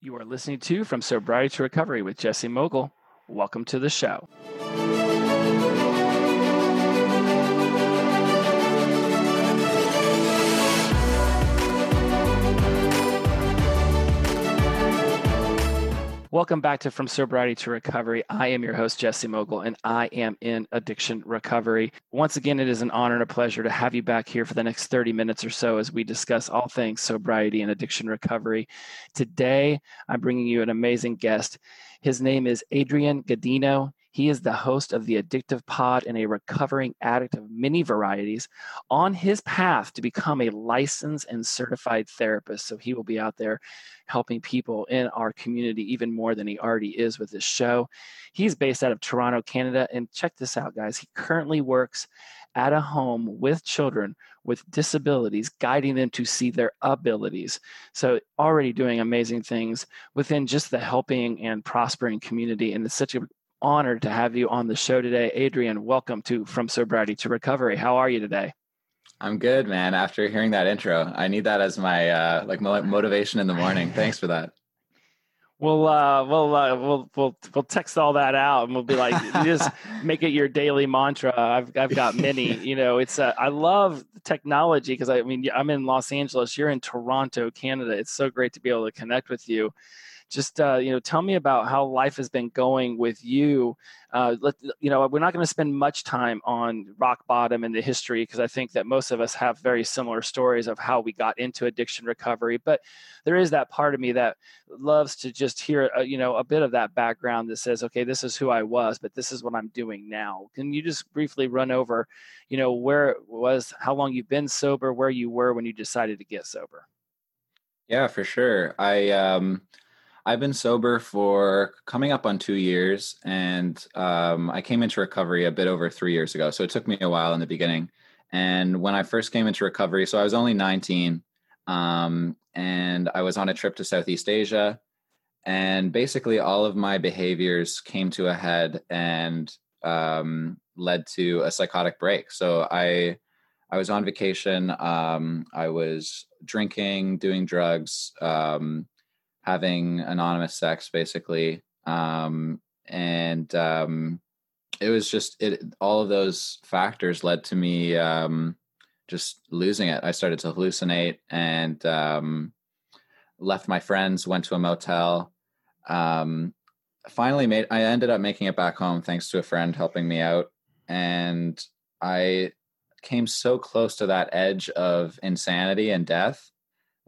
You are listening to From Sobriety to Recovery with Jesse Mogul. Welcome to the show. Welcome back to From Sobriety to Recovery. I am your host, Jesse Mogul, and I am in addiction recovery. Once again, it is an honor and a pleasure to have you back here for the next 30 minutes or so as we discuss all things sobriety and addiction recovery. Today, I'm bringing you an amazing guest. His name is Adrian Gadino. He is the host of the Addictive Pod and a recovering addict of many varieties on his path to become a licensed and certified therapist. So he will be out there helping people in our community even more than he already is with this show. He's based out of Toronto, Canada. And check this out, guys. He currently works at a home with children with disabilities, guiding them to see their abilities. So, already doing amazing things within just the helping and prospering community. And it's such a honored to have you on the show today. Adrian, welcome to From Sobriety to Recovery. How are you today? I'm good, man. After hearing that intro, I need that as my uh, like motivation in the morning. Thanks for that. We'll uh, we'll uh, we'll we'll we'll text all that out, and we'll be like, just make it your daily mantra. I've I've got many. You know, it's uh, I love technology because I mean I'm in Los Angeles, you're in Toronto, Canada. It's so great to be able to connect with you just uh, you know tell me about how life has been going with you. Uh, let, you know we're not going to spend much time on rock bottom and the history because i think that most of us have very similar stories of how we got into addiction recovery but there is that part of me that loves to just hear a, uh, you know a bit of that background that says okay this is who i was but this is what i'm doing now. Can you just briefly run over you know where it was how long you've been sober where you were when you decided to get sober? Yeah for sure. I um I've been sober for coming up on two years, and um, I came into recovery a bit over three years ago. So it took me a while in the beginning. And when I first came into recovery, so I was only 19, um, and I was on a trip to Southeast Asia. And basically, all of my behaviors came to a head and um, led to a psychotic break. So I, I was on vacation. Um, I was drinking, doing drugs um, having anonymous sex basically. Um, and um, it was just it all of those factors led to me um, just losing it. I started to hallucinate and um, left my friends went to a motel um, finally made i ended up making it back home thanks to a friend helping me out. And i came so close to that edge of insanity and death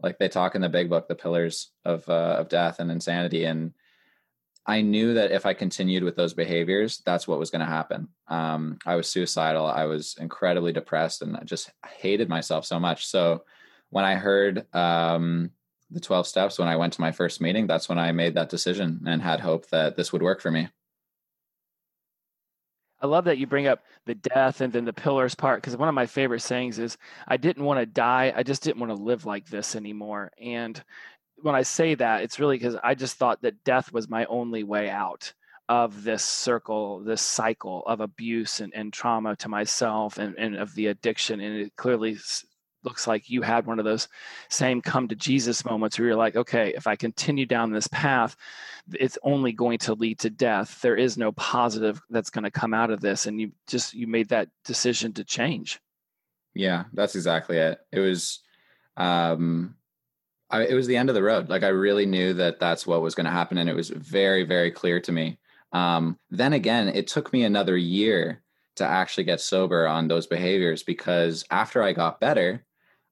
like they talk in the big book the pillars of uh, of death and insanity and i knew that if i continued with those behaviors that's what was going to happen. Um, i was suicidal. I was incredibly depressed and i just hated myself so much. So when i heard um, the 12 steps when i went to my first meeting that's when i made that decision and had hope that this would work for me I love that you bring up the death and then the pillars part because one of my favorite sayings is, I didn't want to die. I just didn't want to live like this anymore. And when I say that, it's really because I just thought that death was my only way out of this circle, this cycle of abuse and, and trauma to myself and, and of the addiction. And it clearly looks like you had one of those same come to Jesus moments where you're like, okay, if I continue down this path, it's only going to lead to death. There is no positive that's going to come out of this. And you just, you made that decision to change. Yeah, that's exactly it. It was, um, I, it was the end of the road. Like I really knew that that's what was going to happen. And it was very, very clear to me. Um, then again, it took me another year to actually get sober on those behaviors because after I got better,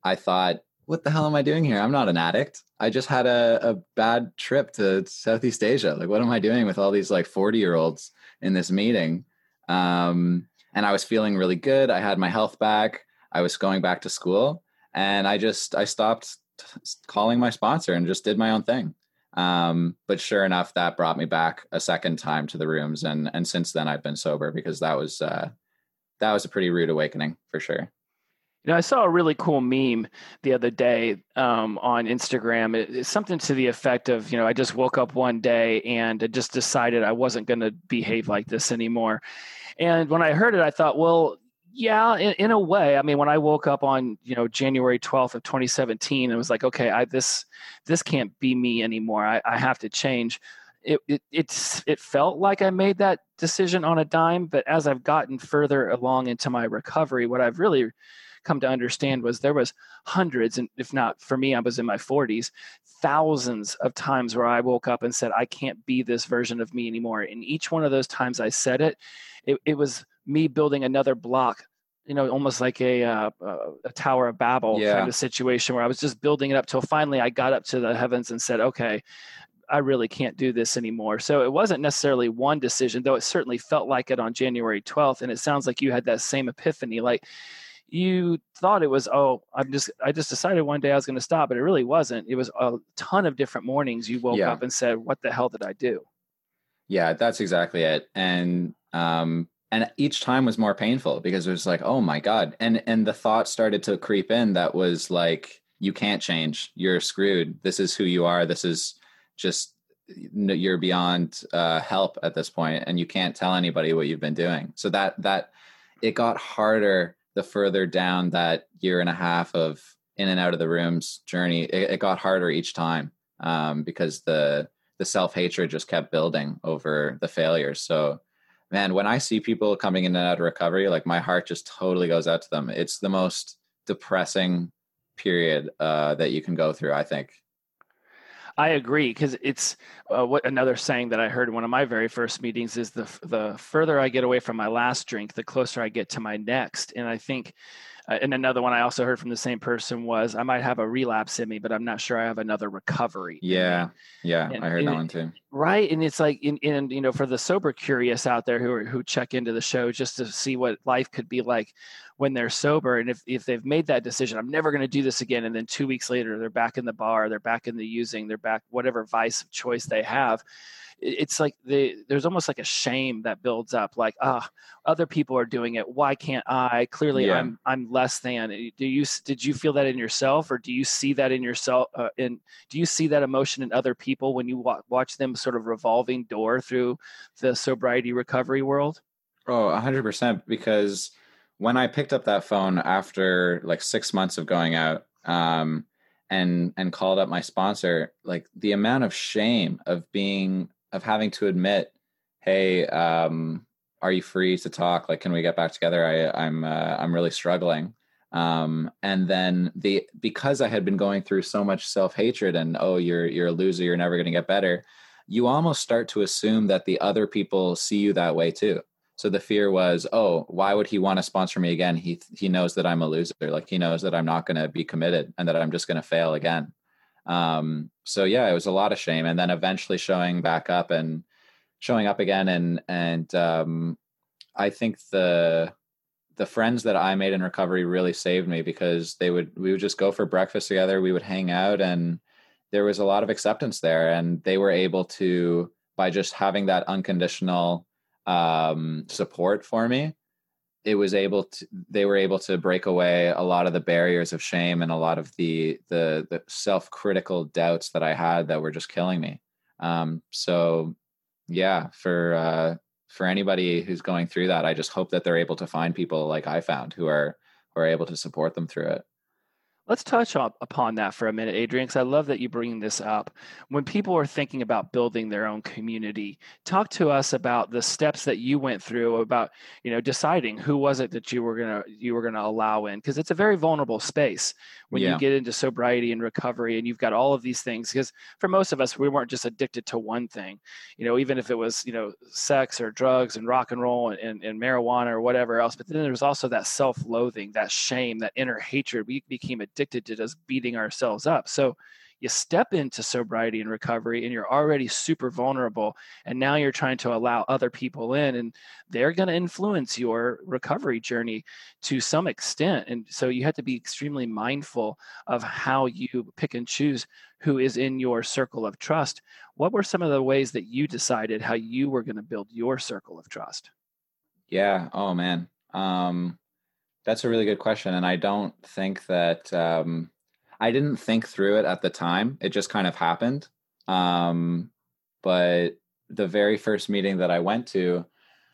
I thought, what the hell am I doing here? I'm not an addict. I just had a, a bad trip to Southeast Asia. Like, what am I doing with all these like 40 year olds in this meeting? Um, and I was feeling really good. I had my health back. I was going back to school and I just, I stopped calling my sponsor and just did my own thing. Um, but sure enough, that brought me back a second time to the rooms. And, and since then I've been sober because that was, uh, that was a pretty rude awakening for sure. I saw a really cool meme the other day um, on Instagram. It, it's something to the effect of, you know, I just woke up one day and I just decided I wasn't going to behave like this anymore. And when I heard it, I thought, well, Yeah, in, in, a way. I mean, when I woke up on you know January twelfth of 2017, it was like, okay, I this this can't be me anymore. I, I have to change. It, it it's it felt like I made that decision on a dime, but as I've gotten further along into my recovery, what I've really come to understand was there was hundreds and if not for me i was in my 40s thousands of times where i woke up and said i can't be this version of me anymore and each one of those times i said it it, it was me building another block you know, almost like a uh, uh, a Tower of Babel yeah. kind of situation where I was just building it up till finally I got up to the heavens and said, okay, I really can't do this anymore. So it wasn't necessarily one decision, though it certainly felt like it on January 12th. And it sounds like you had that same epiphany. Like you thought it was, oh, I'm just, I just decided one day I was going to stop, but it really wasn't. It was a ton of different mornings you woke yeah. up and said, what the hell did I do? Yeah, that's exactly it. And um, and each time was more painful because it was like oh my god and and the thought started to creep in that was like you can't change you're screwed this is who you are this is just you're beyond uh, help at this point and you can't tell anybody what you've been doing so that that it got harder the further down that year and a half of in and out of the rooms journey it, it got harder each time um, because the the self-hatred just kept building over the failures so man, when I see people coming in and out of recovery, like my heart just totally goes out to them. It's the most depressing period uh, that you can go through, I think. I agree because it's uh, what another saying that I heard in one of my very first meetings is the the further I get away from my last drink, the closer I get to my next. And I think Uh, and another one I also heard from the same person was, I might have a relapse in me, but I'm not sure I have another recovery. Yeah. Yeah. And, I heard that one too. Right. And it's like, and, in, you know, for the sober curious out there who are, who check into the show just to see what life could be like when they're sober. And if, if they've made that decision, I'm never going to do this again. And then two weeks later, they're back in the bar, they're back in the using, they're back, whatever vice of choice they have it's like the there's almost like a shame that builds up like ah oh, other people are doing it. Why can't i? Clearly yeah. i'm i'm less than. Do you did you feel that in yourself or do you see that in yourself uh, in do you see that emotion in other people when you wa- watch them sort of revolving door through the sobriety recovery world? Oh 100% because when i picked up that phone after like 6 months of going out um and and called up my sponsor like the amount of shame of being of having to admit, hey, um, are you free to talk? Like, can we get back together? I, I'm uh, I'm really struggling. Um, and then the because I had been going through so much self hatred and oh, you're you're a loser, you're never going to get better. You almost start to assume that the other people see you that way too. So the fear was, oh, why would he want to sponsor me again? He he knows that I'm a loser. Like he knows that I'm not going to be committed and that I'm just going to fail again. Um, so yeah, it was a lot of shame, and then eventually showing back up and showing up again, and and um, I think the the friends that I made in recovery really saved me because they would we would just go for breakfast together, we would hang out, and there was a lot of acceptance there, and they were able to by just having that unconditional um, support for me it was able to they were able to break away a lot of the barriers of shame and a lot of the the, the self-critical doubts that i had that were just killing me. Um, so yeah for uh, for anybody who's going through that i just hope that they're able to find people like i found who are who are able to support them through it Let's touch up upon that for a minute, Adrian, because I love that you bring this up. When people are thinking about building their own community, talk to us about the steps that you went through about, you know, deciding who was it that you were gonna you were gonna allow in, because it's a very vulnerable space when yeah. you get into sobriety and recovery, and you've got all of these things. Because for most of us, we weren't just addicted to one thing, you know, even if it was you know sex or drugs and rock and roll and, and, and marijuana or whatever else. But then there was also that self-loathing, that shame, that inner hatred. We became addicted addicted to just beating ourselves up. So you step into sobriety and recovery and you're already super vulnerable and now you're trying to allow other people in and they're going to influence your recovery journey to some extent. And so you have to be extremely mindful of how you pick and choose who is in your circle of trust. What were some of the ways that you decided how you were going to build your circle of trust? Yeah. Oh man. Um that's a really good question, and I don't think that um, I didn't think through it at the time. It just kind of happened. Um, but the very first meeting that I went to,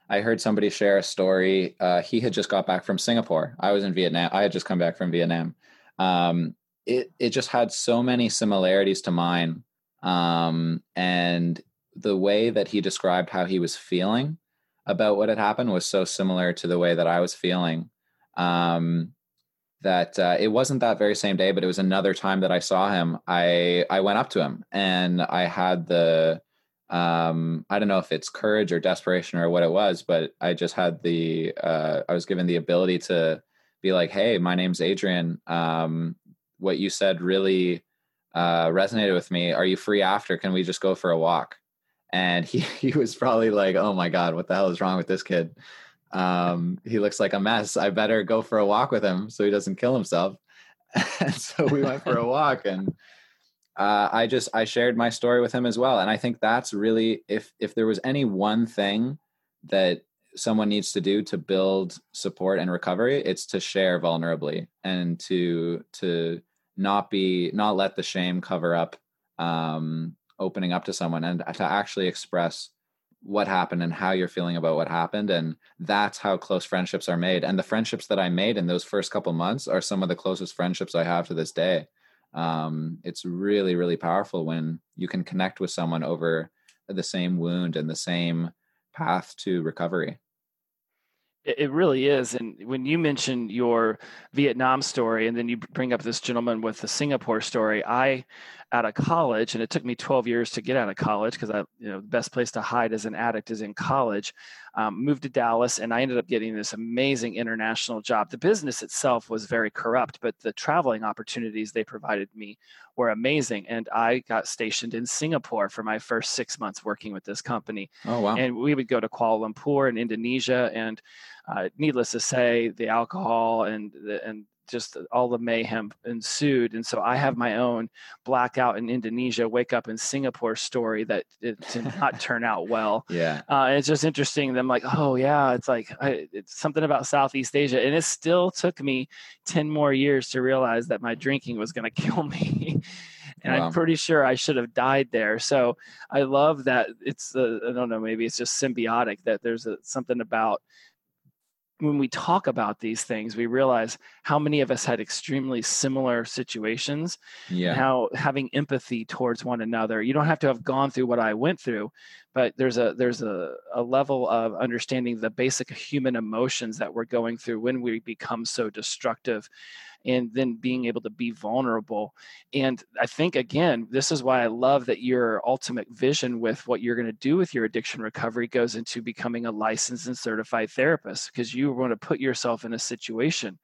I heard somebody share a story. Uh, he had just got back from Singapore. I was in Vietnam. I had just come back from Vietnam. Um, it it just had so many similarities to mine, um, and the way that he described how he was feeling about what had happened was so similar to the way that I was feeling. Um, that uh, it wasn't that very same day, but it was another time that I saw him. I I went up to him and I had the um i don't know if it's courage or desperation or what it was but i just had the uh i was given the ability to be like hey my name's adrian. Um what you said really uh resonated with me. Are you free after? Can we just go for a walk? And he he was probably like oh my god what the hell is wrong with this kid um he looks like a mess. I better go for a walk with him so he doesn't kill himself. And so we went for a walk and uh, I just I shared my story with him as well, and I think that's really if if there was any one thing that someone needs to do to build support and recovery, it's to share vulnerably and to to not be not let the shame cover up um, opening up to someone and to actually express what happened and how you're feeling about what happened and that's how close friendships are made and the friendships that i made in those first couple months are some of the closest friendships i have to this day um, it's really really powerful when you can connect with someone over the same wound and the same path to recovery it really is. And when you mention your Vietnam story, and then you bring up this gentleman with the Singapore story, I, out of college, and it took me 12 years to get out of college because I, you know, the best place to hide as an addict is in college. Um, moved to Dallas, and I ended up getting this amazing international job. The business itself was very corrupt, but the traveling opportunities they provided me were amazing. And I got stationed in Singapore for my first six months working with this company. Oh wow! And we would go to Kuala Lumpur and Indonesia, and uh, needless to say, the alcohol and and just all the mayhem ensued. And so I have my own blackout in Indonesia, wake up in Singapore story that it did not turn out well. Yeah. Uh, it's just interesting. I'm like, oh yeah, it's like, I, it's something about Southeast Asia. And it still took me 10 more years to realize that my drinking was going to kill me. and wow. I'm pretty sure I should have died there. So I love that it's, uh, I don't know, maybe it's just symbiotic that there's a, something about when we talk about these things, we realize how many of us had extremely similar situations. Yeah. how having empathy towards one another. You don't have to have gone through what I went through, but there's a there's a, a level of understanding the basic human emotions that we're going through when we become so destructive and then being able to be vulnerable. And I think, again, this is why I love that your ultimate vision with what you're going to do with your addiction recovery goes into becoming a licensed and certified therapist because you want to put yourself in a situation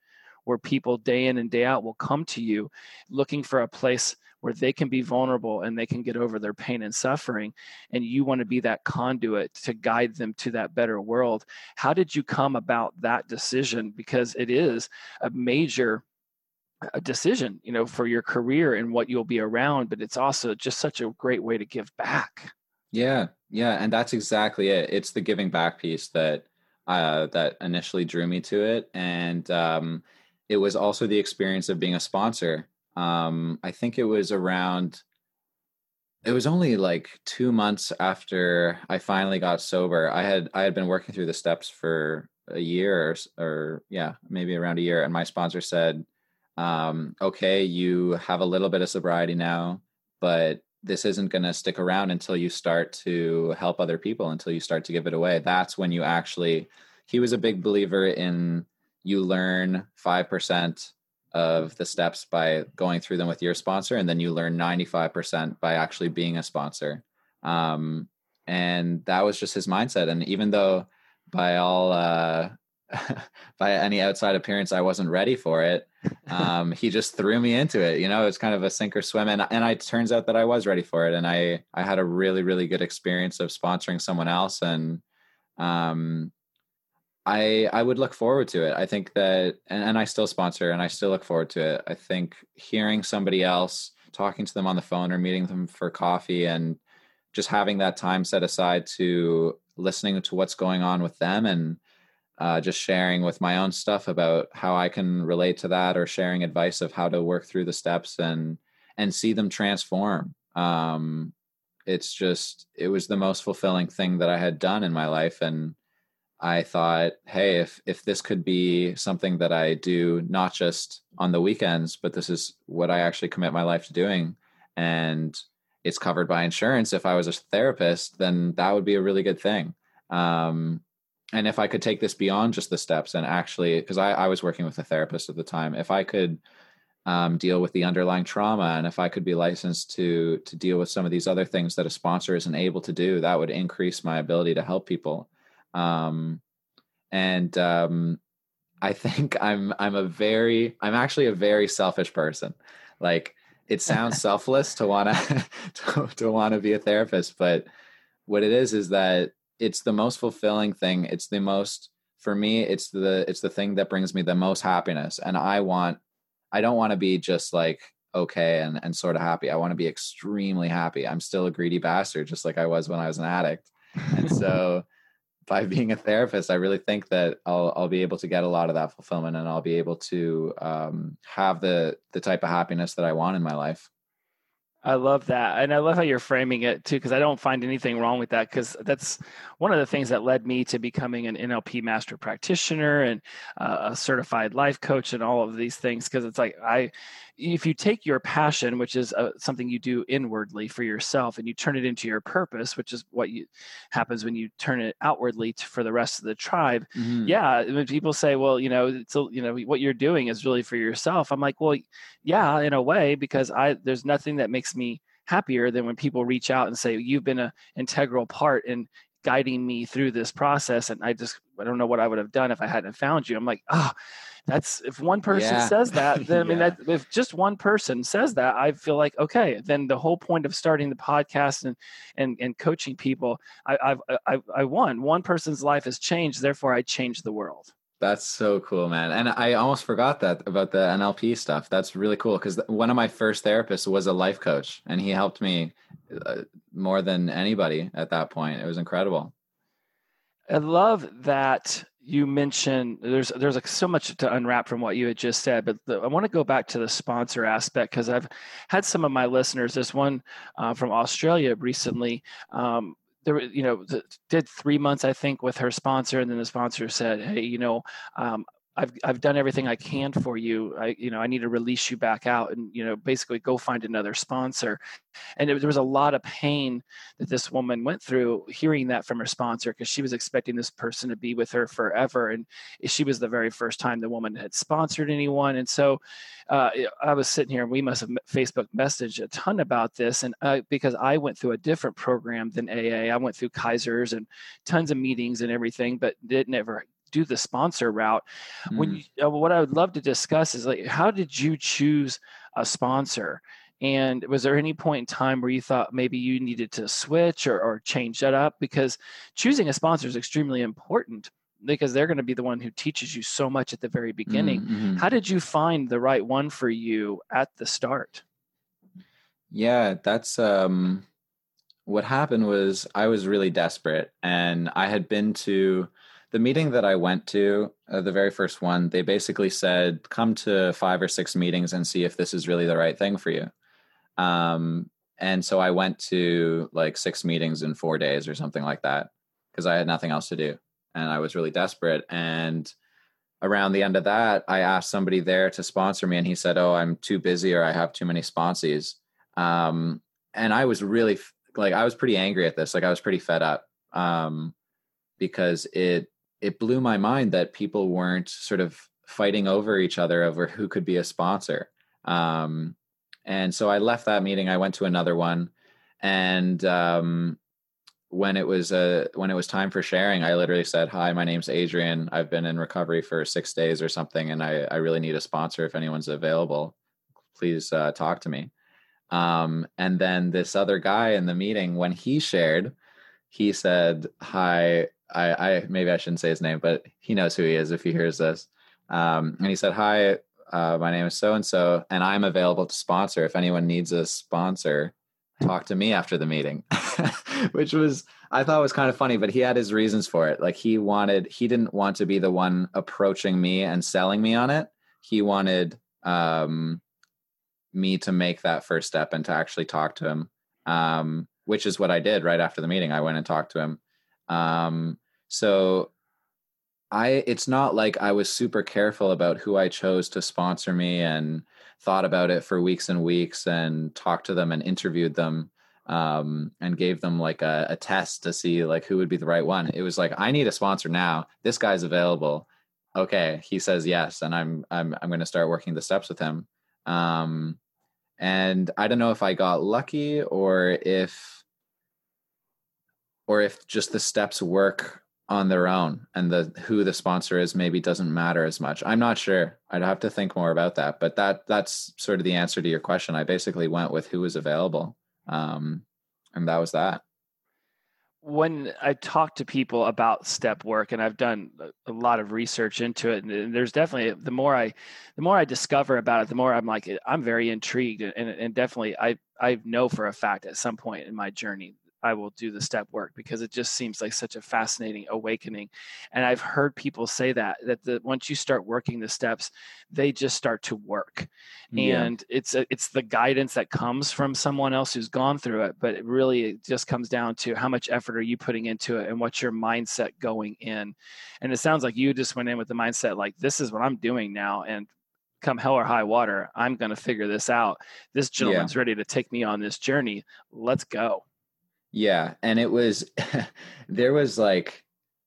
where people day in and day out will come to you looking for a place where they can be vulnerable and they can get over their pain and suffering and you want to be that conduit to guide them to that better world how did you come about that decision because it is a major a decision you know for your career and what you'll be around but it's also just such a great way to give back. Yeah yeah and that's exactly it it's the giving back piece that uh that initially drew me to it and um it was also the experience of being a sponsor um i think it was around it was only like two months after i finally got sober i had i had been working through the steps for a year or, or yeah maybe around a year and my sponsor said um, okay, you have a little bit of sobriety now, but this isn't going to stick around until you start to help other people, until you start to give it away. That's when you actually, he was a big believer in you learn 5% of the steps by going through them with your sponsor, and then you learn 95% by actually being a sponsor. Um, and that was just his mindset. And even though by all, uh, by any outside appearance, I wasn't ready for it. Um, he just threw me into it. You know, it's kind of a sink or swim, and and it turns out that I was ready for it, and I I had a really really good experience of sponsoring someone else, and um, I I would look forward to it. I think that, and, and I still sponsor, and I still look forward to it. I think hearing somebody else talking to them on the phone or meeting them for coffee and just having that time set aside to listening to what's going on with them and uh, just sharing with my own stuff about how I can relate to that, or sharing advice of how to work through the steps and and see them transform. Um, it's just it was the most fulfilling thing that I had done in my life, and I thought, hey, if if this could be something that I do not just on the weekends, but this is what I actually commit my life to doing, and it's covered by insurance. If I was a therapist, then that would be a really good thing. Um, and if I could take this beyond just the steps and actually, because I, I was working with a therapist at the time, if I could um, deal with the underlying trauma and if i could be licensed to to deal with some of these other things that a sponsor isn't able to do that would increase my ability to help people um, and um, I think I'm I'm a very I'm actually a very selfish person. Like it sounds selfless to want to to want to be a therapist, but what it is is that it's the most fulfilling thing. It's the most for me. It's the it's the thing that brings me the most happiness, and I want I don't want to be just like okay and and sort of happy. I want to be extremely happy. I'm still a greedy bastard, just like I was when I was an addict, and so by being a therapist, I really think that I'll I'll be able to get a lot of that fulfillment, and I'll be able to um, have the the type of happiness that I want in my life. I love that. And I love how you're framing it too, because I don't find anything wrong with that. Because that's one of the things that led me to becoming an NLP master practitioner and uh, a certified life coach and all of these things. Because it's like, I, if you take your passion, which is uh, something you do inwardly for yourself, and you turn it into your purpose, which is what you, happens when you turn it outwardly to, for the rest of the tribe. Mm-hmm. Yeah. When people say, well, you know, it's, you know, what you're doing is really for yourself. I'm like, well, yeah, in a way, because I, there's nothing that makes me happier than when people reach out and say you've been an integral part in guiding me through this process and i just i don't know what i would have done if i hadn't found you i'm like oh that's if one person yeah. says that then i mean that if just one person says that i feel like okay then the whole point of starting the podcast and and, and coaching people I, I've I, I won one person's life has changed therefore i changed the world that's so cool, man. And I almost forgot that about the NLP stuff. That's really cool because one of my first therapists was a life coach and he helped me more than anybody at that point. It was incredible. I love that you mentioned there's there's like so much to unwrap from what you had just said, but the, I want to go back to the sponsor aspect because I've had some of my listeners. There's one uh, from Australia recently um, there you know did three months i think with her sponsor and then the sponsor said hey you know um, I've I've done everything I can for you. I you know I need to release you back out and you know basically go find another sponsor. And it, there was a lot of pain that this woman went through hearing that from her sponsor because she was expecting this person to be with her forever, and she was the very first time the woman had sponsored anyone. And so uh, I was sitting here and we must have Facebook messaged a ton about this, and uh, because I went through a different program than AA, I went through Kaiser's and tons of meetings and everything, but didn't ever do the sponsor route. Mm. When you, uh, what I would love to discuss is like, how did you choose a sponsor? And was there any point in time where you thought maybe you needed to switch or, or change that up? Because choosing a sponsor is extremely important because they're going to be the one who teaches you so much at the very beginning. Mm-hmm. How did you find the right one for you at the start? Yeah, that's um what happened was I was really desperate and I had been to the meeting that I went to, uh, the very first one, they basically said, come to five or six meetings and see if this is really the right thing for you. Um, and so I went to like six meetings in four days or something like that because I had nothing else to do. And I was really desperate. And around the end of that, I asked somebody there to sponsor me, and he said, Oh, I'm too busy or I have too many sponsees. Um, and I was really like, I was pretty angry at this. Like, I was pretty fed up um, because it it blew my mind that people weren't sort of fighting over each other over who could be a sponsor. Um, and so I left that meeting. I went to another one, and um, when it was uh, when it was time for sharing, I literally said, "Hi, my name's Adrian. I've been in recovery for six days or something, and I, I really need a sponsor. If anyone's available, please uh, talk to me." Um, and then this other guy in the meeting, when he shared, he said, "Hi, I, I maybe I shouldn't say his name, but he knows who he is if he hears this. Um, and he said, "Hi, uh, my name is so and so, and I'm available to sponsor. If anyone needs a sponsor, talk to me after the meeting." Which was I thought was kind of funny, but he had his reasons for it. Like he wanted, he didn't want to be the one approaching me and selling me on it. He wanted um, me to make that first step and to actually talk to him. Um, which is what I did right after the meeting. I went and talked to him. Um, so I it's not like I was super careful about who I chose to sponsor me and thought about it for weeks and weeks and talked to them and interviewed them um, and gave them like a, a test to see like who would be the right one. It was like I need a sponsor now. This guy's available. Okay, he says yes, and I'm I'm I'm going to start working the steps with him. Um, and I don't know if I got lucky or if or if just the steps work on their own and the who the sponsor is maybe doesn't matter as much. I'm not sure. I'd have to think more about that. But that that's sort of the answer to your question. I basically went with who was available. Um, and that was that. When I talk to people about step work, and I've done a lot of research into it, and there's definitely the more I, the more I discover about it, the more I'm like I'm very intrigued, and, and definitely I I know for a fact at some point in my journey I will do the step work because it just seems like such a fascinating awakening. And I've heard people say that that the, once you start working the steps, they just start to work. Yeah. And it's a, it's the guidance that comes from someone else who's gone through it, but it really it just comes down to how much effort are you putting into it and what's your mindset going in. And it sounds like you just went in with the mindset like this is what I'm doing now and come hell or high water, I'm going to figure this out. This gentleman's yeah. ready to take me on this journey. Let's go. Yeah, and it was there was like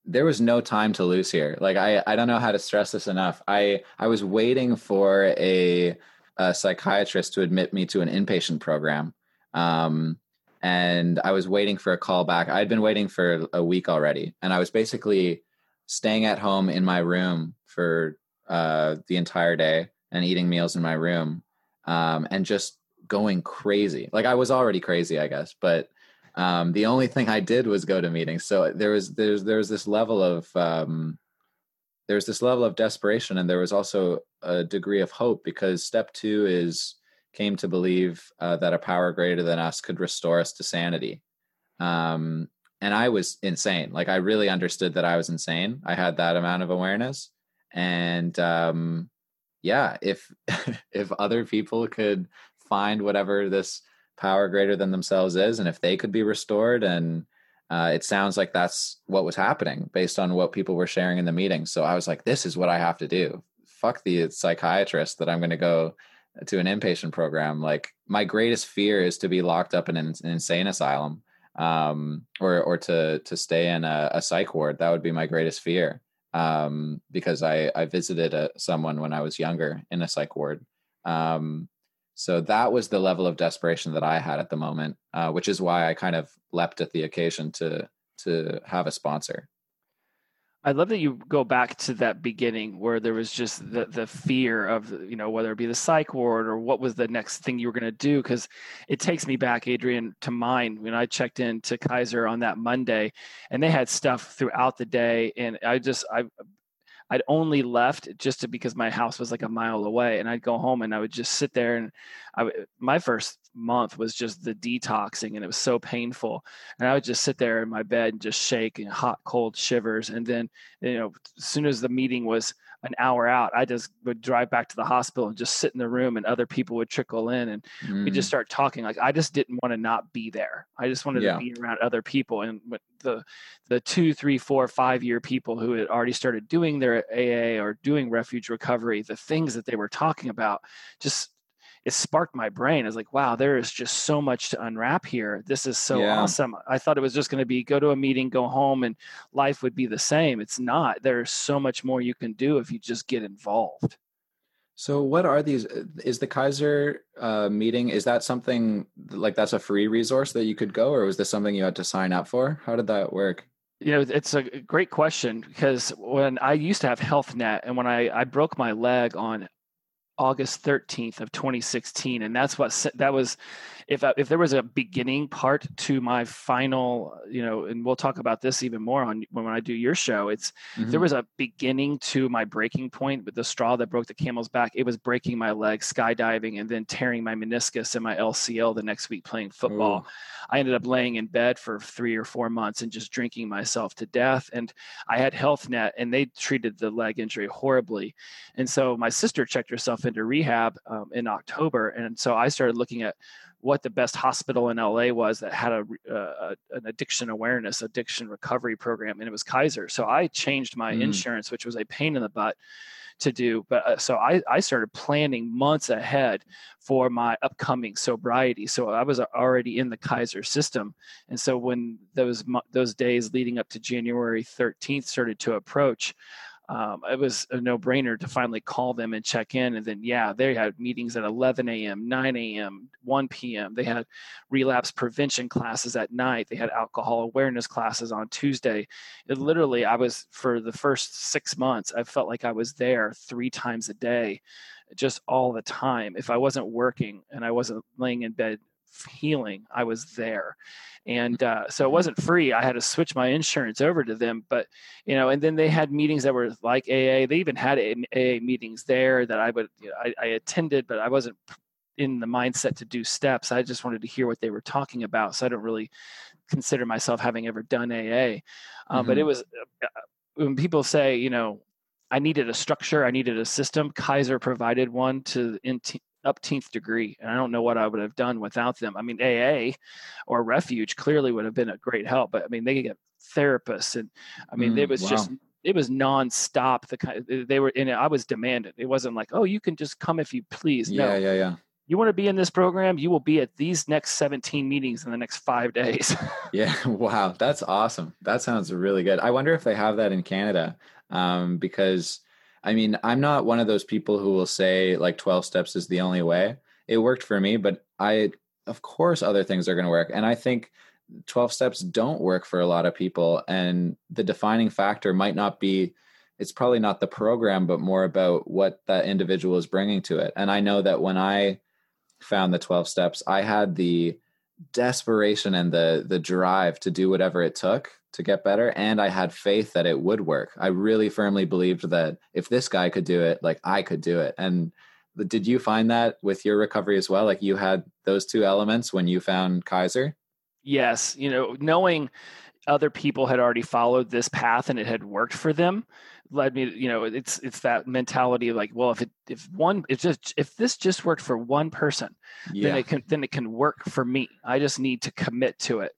there was no time to lose here. Like I I don't know how to stress this enough. I I was waiting for a, a psychiatrist to admit me to an inpatient program. Um and I was waiting for a call back. I'd been waiting for a week already and I was basically staying at home in my room for uh the entire day and eating meals in my room um and just going crazy. Like I was already crazy, I guess, but um, the only thing I did was go to meetings. So there was there's there's this level of um, there's this level of desperation, and there was also a degree of hope because step two is came to believe uh, that a power greater than us could restore us to sanity. Um, and I was insane. Like I really understood that I was insane. I had that amount of awareness, and um, yeah, if if other people could find whatever this power greater than themselves is and if they could be restored and uh, it sounds like that's what was happening based on what people were sharing in the meeting. So i was like this is what i have to do. Fuck the psychiatrist that i'm going to go to an inpatient program. Like my greatest fear is to be locked up in an, an insane asylum um, or or to to stay in a, a, psych ward. That would be my greatest fear um, because i i visited a, someone when i was younger in a psych ward. Um, so that was the level of desperation that I had at the moment, uh, which is why I kind of leapt at the occasion to to have a sponsor. I love that you go back to that beginning where there was just the the fear of you know whether it be the psych ward or what was the next thing you were going to do because it takes me back, Adrian, to mine when I checked in to Kaiser on that Monday, and they had stuff throughout the day, and I just I I'd only left just to, because my house was like a mile away, and I'd go home and I would just sit there. And I, my first month was just the detoxing, and it was so painful. And I would just sit there in my bed and just shake and hot, cold shivers. And then, you know, as soon as the meeting was an hour out, I just would drive back to the hospital and just sit in the room, and other people would trickle in, and mm. we just start talking. Like I just didn't want to not be there. I just wanted yeah. to be around other people, and the the two, three, four, five year people who had already started doing their AA or doing refuge recovery, the things that they were talking about, just it sparked my brain. I was like, wow, there is just so much to unwrap here. This is so yeah. awesome. I thought it was just going to be go to a meeting, go home, and life would be the same. It's not. There's so much more you can do if you just get involved. So, what are these? Is the Kaiser uh, meeting? Is that something like that's a free resource that you could go, or was this something you had to sign up for? How did that work? You know, it's a great question because when I used to have HealthNet, and when I I broke my leg on August 13th of 2016 and that's what that was if if there was a beginning part to my final you know and we'll talk about this even more on when I do your show it's mm-hmm. there was a beginning to my breaking point with the straw that broke the camel's back it was breaking my leg skydiving and then tearing my meniscus and my LCL the next week playing football Ooh. I ended up laying in bed for 3 or 4 months and just drinking myself to death and I had Health Net, and they treated the leg injury horribly and so my sister checked herself into rehab um, in October and so I started looking at what the best hospital in LA was that had a, uh, an addiction awareness, addiction recovery program, and it was Kaiser. So I changed my mm. insurance, which was a pain in the butt to do. But uh, so I, I started planning months ahead for my upcoming sobriety. So I was already in the Kaiser system. And so when those, those days leading up to January 13th started to approach, um, it was a no brainer to finally call them and check in. And then, yeah, they had meetings at 11 a.m., 9 a.m., 1 p.m. They had relapse prevention classes at night. They had alcohol awareness classes on Tuesday. It literally, I was for the first six months, I felt like I was there three times a day, just all the time. If I wasn't working and I wasn't laying in bed healing, I was there and uh, so it wasn't free i had to switch my insurance over to them but you know and then they had meetings that were like aa they even had aa meetings there that i would you know, I, I attended but i wasn't in the mindset to do steps i just wanted to hear what they were talking about so i don't really consider myself having ever done aa uh, mm-hmm. but it mm-hmm. was uh, uh, when people say you know I needed a structure, I needed a system. Kaiser provided one to in, upteenth degree, and I don't know what I would have done without them. I mean, AA or Refuge clearly would have been a great help, but I mean, they could get therapists, and I mean, mm, it was wow. just it was nonstop. The kind they were in it. I was demanded. It wasn't like, oh, you can just come if you please. Yeah, no. yeah, yeah. You want to be in this program? You will be at these next 17 meetings in the next five days. yeah, wow, that's awesome. That sounds really good. I wonder if they have that in Canada, um, because I mean, I'm not one of those people who will say like 12 steps is the only way. It worked for me, but I, of course, other things are going to work. And I think 12 steps don't work for a lot of people. And the defining factor might not be, it's probably not the program, but more about what that individual is bringing to it. And I know that when I found the 12 steps, I had the desperation and the the drive to do whatever it took to get better and i had faith that it would work. I really firmly believed that if this guy could do it like i could do it. And did you find that with your recovery as well? Like you had those two elements when you found kaiser? Yes. You know knowing other people had already followed this path and it had worked for them led me you know it's it's that mentality of like well if it if one if just if this just worked for one person yeah. then it can then it can work for me. I just need to commit to it.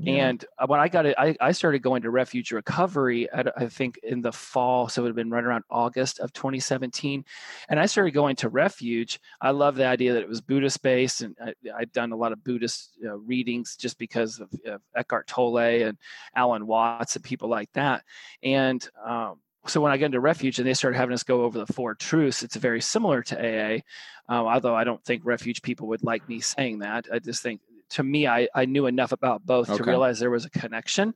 Yeah. and uh, when i got it I, I started going to refuge recovery at, i think in the fall so it would have been right around august of 2017 and i started going to refuge. I love the idea that it was buddhist based and I, had done a lot of buddhist know, readings just because of, of eckhart tolle and alan watts and people like that. And um, so when I get into refuge and they started having us go over the four truths, it's very similar to AA. Um, although I don't think refuge people would like me saying that. I just think to me, I, I knew enough about both okay. to realize there was a connection.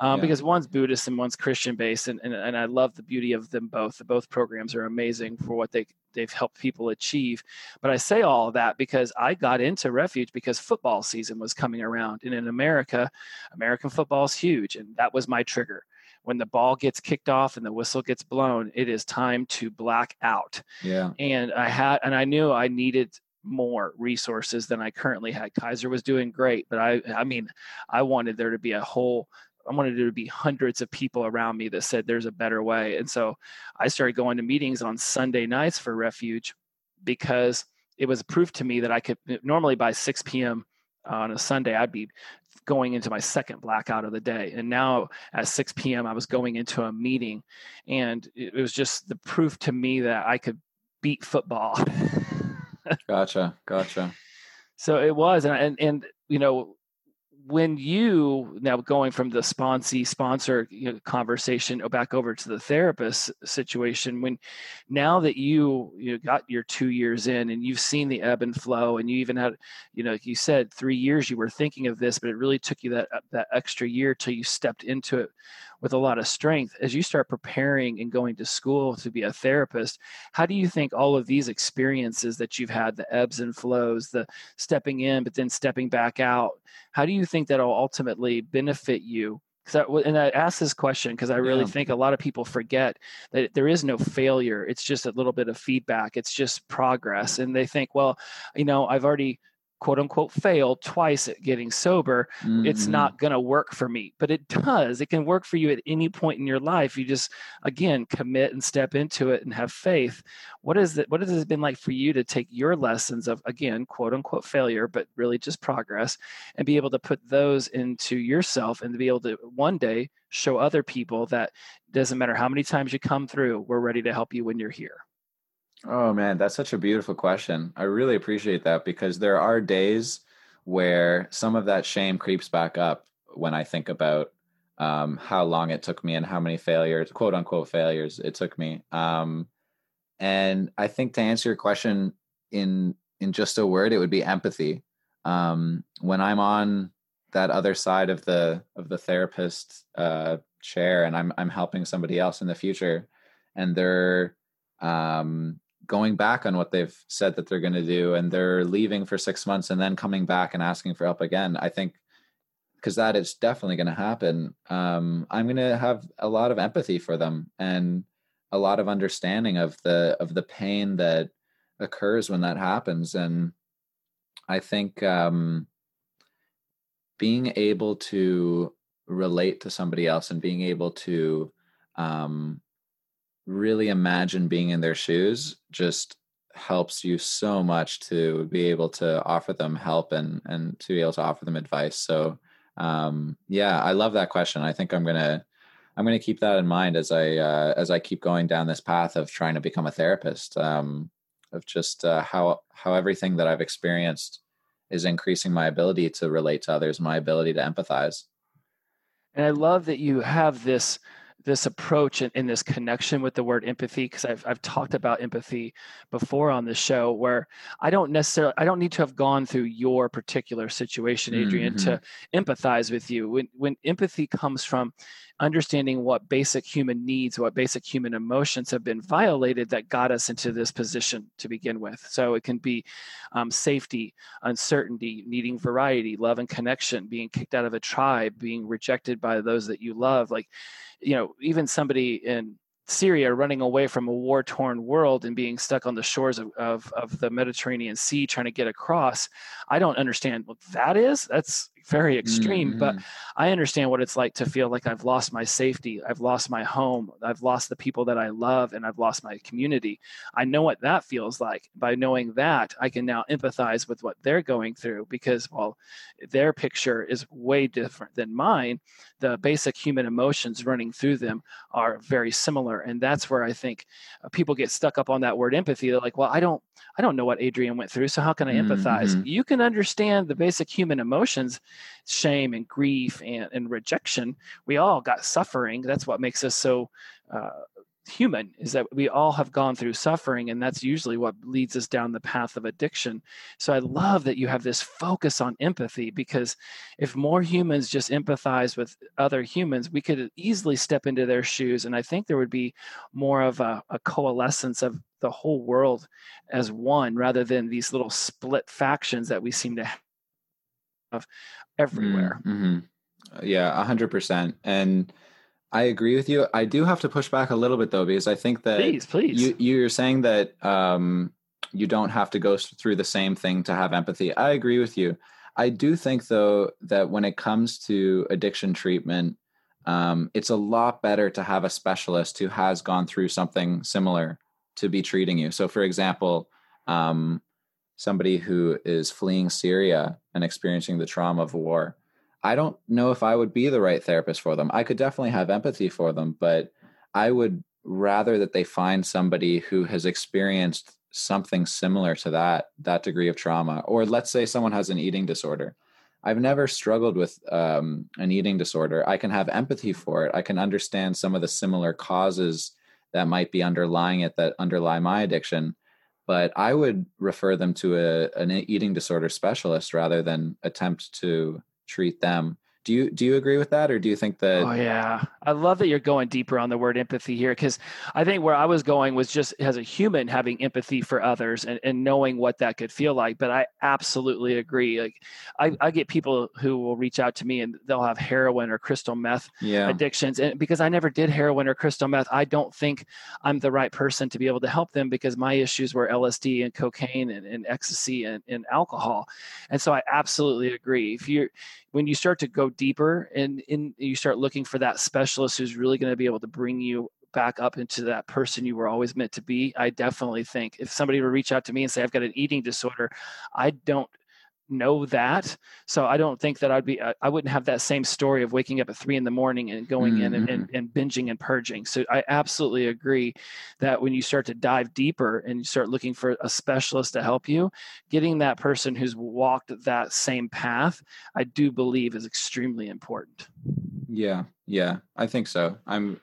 Um, yeah. Because one's Buddhist and one's Christian based, and, and, and I love the beauty of them both. The both programs are amazing for what they they've helped people achieve. But I say all of that because I got into Refuge because football season was coming around, and in America, American football is huge, and that was my trigger when the ball gets kicked off and the whistle gets blown, it is time to black out. Yeah. And I had, and I knew I needed more resources than I currently had. Kaiser was doing great, but I, I mean, I wanted there to be a whole, I wanted there to be hundreds of people around me that said there's a better way. And so I started going to meetings on Sunday nights for refuge because it was proof to me that I could normally by 6 p.m. on a Sunday, I'd be going into my second blackout of the day. And now at 6 p.m., I was going into a meeting, and it was just the proof to me that I could beat football. gotcha, gotcha. So it was, and and, and you know, when you now going from the sponsee sponsor you know, conversation oh, back over to the therapist situation when now that you you got your two years in and you've seen the ebb and flow and you even had you know you said three years you were thinking of this but it really took you that that extra year till you stepped into it with a lot of strength as you start preparing and going to school to be a therapist how do you think all of these experiences that you've had the ebbs and flows the stepping in but then stepping back out how do you think that'll ultimately benefit you I, and I ask this question because I really yeah. think a lot of people forget that there is no failure. It's just a little bit of feedback. It's just progress, and they think, well, you know, I've already quote unquote fail twice at getting sober, mm-hmm. it's not going to work for me. But it does. It can work for you at any point in your life. You just again commit and step into it and have faith. What is it what has it been like for you to take your lessons of again, quote unquote failure, but really just progress and be able to put those into yourself and to be able to one day show other people that doesn't matter how many times you come through, we're ready to help you when you're here. Oh man, that's such a beautiful question. I really appreciate that because there are days where some of that shame creeps back up when I think about um, how long it took me and how many failures, quote unquote failures, it took me. Um, and I think to answer your question in in just a word, it would be empathy. Um, when I'm on that other side of the of the therapist uh, chair and I'm I'm helping somebody else in the future, and they're um, going back on what they've said that they're going to do and they're leaving for six months and then coming back and asking for help again i think because that is definitely going to happen. Um, i'm going to have a lot of empathy for them and a lot of understanding of the of the pain that occurs when that happens. And i think um, being able to relate to somebody else and being able to um, really imagine being in their shoes just helps you so much to be able to offer them help and and to be able to offer them advice. So um, yeah i love that question. I think i'm gonna i'm gonna keep that in mind as i uh, as i keep going down this path of trying to become a therapist um, of just uh, how how everything that i've experienced is increasing my ability to relate to others my ability to empathize. And i love that you have this this approach and, and, this connection with the word empathy because I've, I've talked about empathy before on the show where i don't necessarily i don't need to have gone through your particular situation adrian mm-hmm. to empathize with you when when empathy comes from understanding what basic human needs what basic human emotions have been violated that got us into this position to begin with so it can be um, safety uncertainty needing variety love and connection being kicked out of a tribe being rejected by those that you love like you know, even somebody in Syria running away from a war torn world and being stuck on the shores of, of, of, the Mediterranean Sea trying to get across. I don't understand what that is. That's very extreme, mm-hmm. but I understand what it's like to feel like I've lost my safety, I've lost my home, I've lost the people that I love, and I've lost my community. I know what that feels like. By knowing that, I can now empathize with what they're going through because, well, their picture is way different than mine. The basic human emotions running through them are very similar, and that's where I think uh, people get stuck up on that word empathy. They're like, "Well, I don't, I don't know what Adrian went through, so how can I empathize?" Mm-hmm. You can understand the basic human emotions shame and grief and, and rejection. We all got suffering. That's what makes us so uh, human is that we all have gone through suffering and that's usually what leads us down the path of addiction so i love that you have this focus on empathy because if more humans just empathize with other humans we could easily step into their shoes and i think there would be more of a, a coalescence of the whole world as one rather than these little split factions that we seem to have everywhere. Mm-hmm. Yeah, a hundred percent. And I agree with you. I do have to push back a little bit though, because I think that please, please. you you're saying that um, you don't have to go through the same thing to have empathy. I agree with you. I do think though that when it comes to addiction treatment, um, it's a lot better to have a specialist who has gone through something similar to be treating you. So, for example, um, somebody who is fleeing Syria and experiencing the trauma of war. I don't know if I would be the right therapist for them. I could definitely have empathy for them, but I would rather that they find somebody who has experienced something similar to that that degree of trauma or let's say someone has an eating disorder. I've never struggled with um, an eating disorder. I can have empathy for it. I can understand some of the similar causes that might be underlying it that underlie my addiction but I would refer them to a, an eating disorder specialist rather than attempt to treat them. Do you do you agree with that, or do you think that? Oh yeah, I love that you're going deeper on the word empathy here because I think where I was going was just as a human having empathy for others and, and knowing what that could feel like. But I absolutely agree. Like I, I get people who will reach out to me and they'll have heroin or crystal meth yeah. addictions, and because I never did heroin or crystal meth, I don't think I'm the right person to be able to help them because my issues were LSD and cocaine and, and ecstasy and, and alcohol, and so I absolutely agree. If you're when you start to go deeper and in you start looking for that specialist who's really going to be able to bring you back up into that person you were always meant to be i definitely think if somebody would reach out to me and say i've got an eating disorder i don't know that. So I don't think that I'd be, I wouldn't have that same story of waking up at three in the morning and going mm-hmm. in and, and, mm-hmm. and, binging and purging. So I absolutely agree that when you start to dive deeper and you start looking for a specialist to help you, getting that person who's walked that same path, I do believe is extremely important. Yeah. Yeah. I think so. I'm,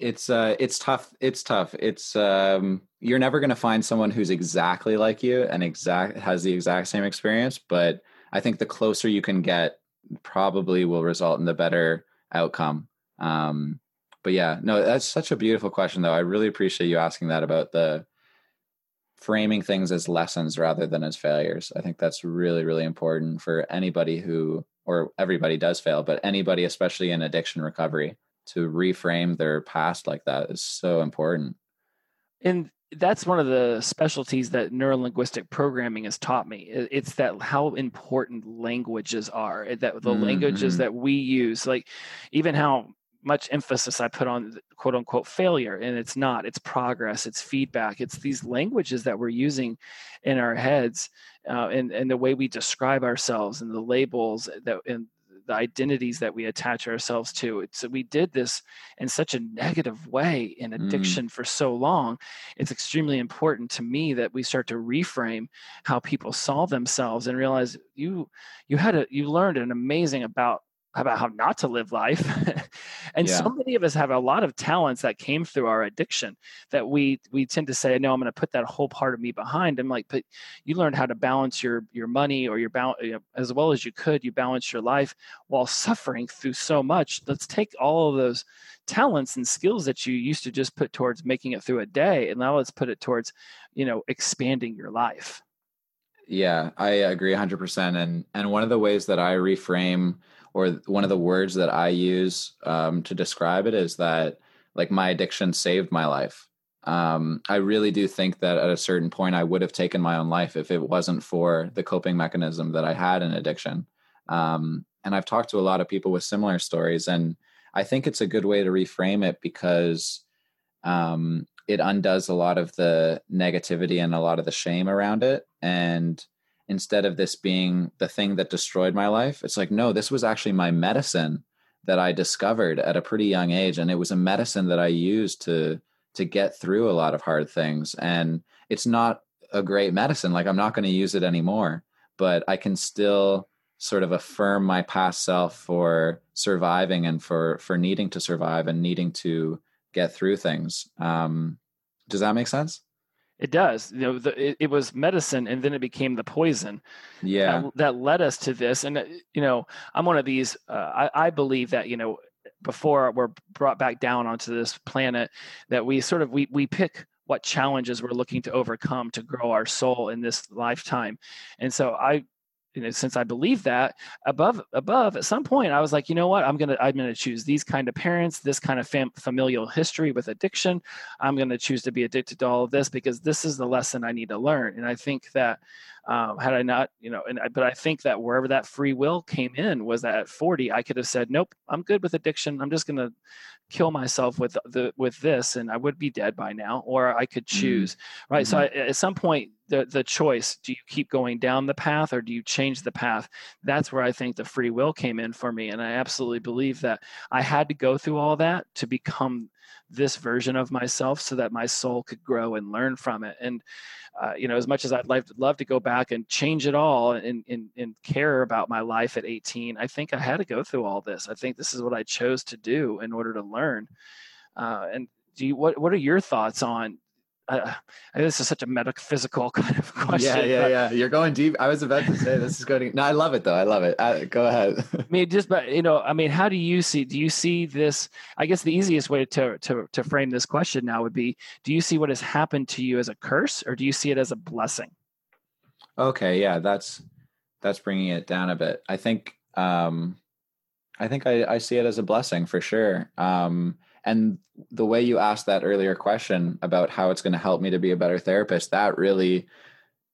it's uh it's tough it's tough. It's um you're never going to find someone who's exactly like you and exact has the exact same experience but i think the closer you can get probably will result in the better outcome. Um but yeah no that's such a beautiful question though. I really appreciate you asking that about the framing things as lessons rather than as failures. I think that's really really important for anybody who or everybody does fail but anybody especially in addiction recovery to reframe their past like that is so important. And that's one of the specialties that neurolinguistic programming has taught me. It's that how important languages are, that the mm-hmm. languages that we use, like even how much emphasis I put on quote unquote failure, and it's not, it's progress, it's feedback, it's these languages that we're using in our heads, uh, and, and the way we describe ourselves and the labels that and the identities that we attach ourselves to. It's we did this in such a negative way in mm. addiction mm. for so long. It's extremely important to me that we start to reframe how people saw themselves and realize you you had a you learned an amazing about about how not to live life. and yeah. so many of us have a lot of talents that came through our addiction that we we tend to say, no, I'm going to put that whole part of me behind. I'm like, but you learned how to balance your your money or your balance you know, as well as you could. You balance your life while suffering through so much. Let's take all of those talents and skills that you used to just put towards making it through a day, and now let's put it towards, you know, expanding your life. Yeah, I agree 100%. And and one of the ways that I reframe or one of the words that I use um, to describe it is that like my addiction saved my life. Um, I really do think that at a certain point I would have taken my own life if it wasn't for the coping mechanism that I had in addiction. Um, and I've talked to a lot of people with similar stories, and I think it's a good way to reframe it because um, it undoes a lot of the negativity and a lot of the shame around it. And instead of this being the thing that destroyed my life it's like no this was actually my medicine that i discovered at a pretty young age. And it was a medicine that i used to to get through a lot of hard things. And it's not a great medicine. Like i'm not going to use it anymore but i can still sort of affirm my past self for surviving and for for needing to survive and needing to get through things. Um does that make sense it does. You know, the, it, it, was medicine, and then it became the poison. Yeah, that, that led us to this. And uh, you know, I'm one of these. Uh, I, I believe that you know, before we're brought back down onto this planet, that we sort of we we pick what challenges we're looking to overcome to grow our soul in this lifetime. And so I you know since i believe that above above at some point i was like you know what? I'm gonna i'm gonna choose these kind of parents this kind of fam- familial history with addiction. I'm gonna choose to be addicted to all of this because this is the lesson i need to learn. And i think that um, had i not you know and I, but i think that wherever that free will came in was that at 40 i could have said nope i'm good with addiction i'm just gonna kill myself with the with this and i would be dead by now or i could mm-hmm. choose mm-hmm. right so I, at some point the the choice do you keep going down the path or do you change the path that's where i think the free will came in for me and i absolutely believe that i had to go through all that to become this version of myself so that my soul could grow and learn from it. And uh, you know as much as i'd love, love to go back and change it all and, and, and care about my life at 18 i think i had to go through all this. I think this is what i chose to do in order to learn. Uh, and do you what, what are your thoughts on uh, this is such a metaphysical kind of question. Yeah, yeah, yeah. You're going deep. I was about to say this is going. To, No, I love it though. I love it. Uh, go ahead. I mean, just but you know, I mean, how do you see? Do you see this? I guess the easiest way to to to frame this question now would be: Do you see what has happened to you as a curse, or do you see it as a blessing? Okay, yeah, that's that's bringing it down a bit. I think um, I think I, I see it as a blessing for sure. Um, and the way you asked that earlier question about how it's going to help me to be a better therapist, that really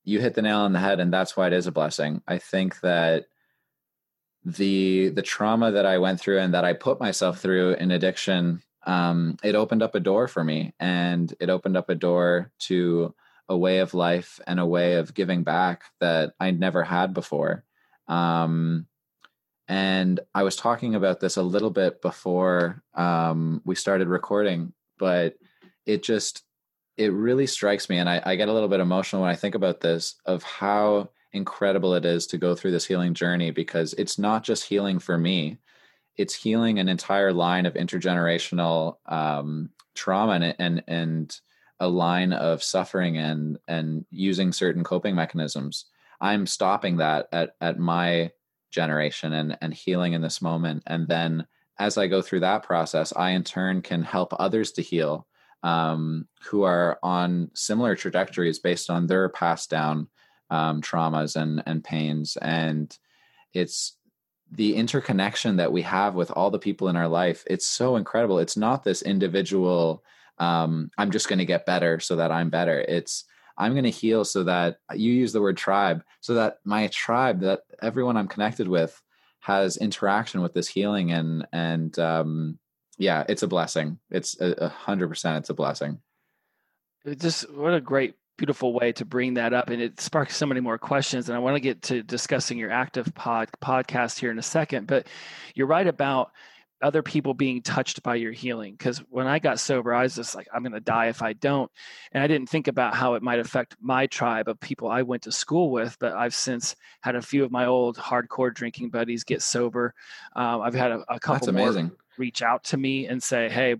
you hit the nail on the head, and that's why it is a blessing. I think that the the trauma that I went through and that I put myself through in addiction, um, it opened up a door for me, and it opened up a door to a way of life and a way of giving back that I never had before. Um, and I was talking about this a little bit before um, we started recording, but it just it really strikes me, and I, I get a little bit emotional when I think about this of how incredible it is to go through this healing journey because it's not just healing for me; it's healing an entire line of intergenerational um, trauma and and and a line of suffering and and using certain coping mechanisms. I'm stopping that at at my generation and and healing in this moment. And then as i go through that process i in turn can help others to heal um, who are on similar trajectories based on their passed down um, traumas and and pains. And it's the interconnection that we have with all the people in our life it's so incredible. It's not this individual um, i'm just going to get better so that i'm better. It's I'm going to heal so that you use the word tribe, so that my tribe, that everyone I'm connected with, has interaction with this healing, and and um, yeah, it's a blessing. It's a hundred percent, it's a blessing. It just what a great beautiful way to bring that up and it sparks so many more questions and i want to get to discussing your Addictive Pod podcast here in a second but you're right about other people being touched by your healing. Because when i got sober i was just like i'm going to die if i don't. And i didn't think about how it might affect my tribe of people i went to school with but i've since had a few of my old hardcore drinking buddies get sober. Um, i've had a, a couple more reach out to me and say hey